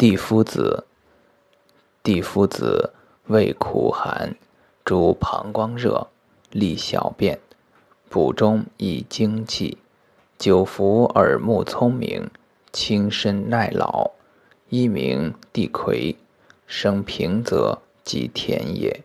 地夫子，地夫子味苦寒，主膀胱热，利小便，补中益精气，久服耳目聪明，轻身耐老。一名地葵，生平泽及田野。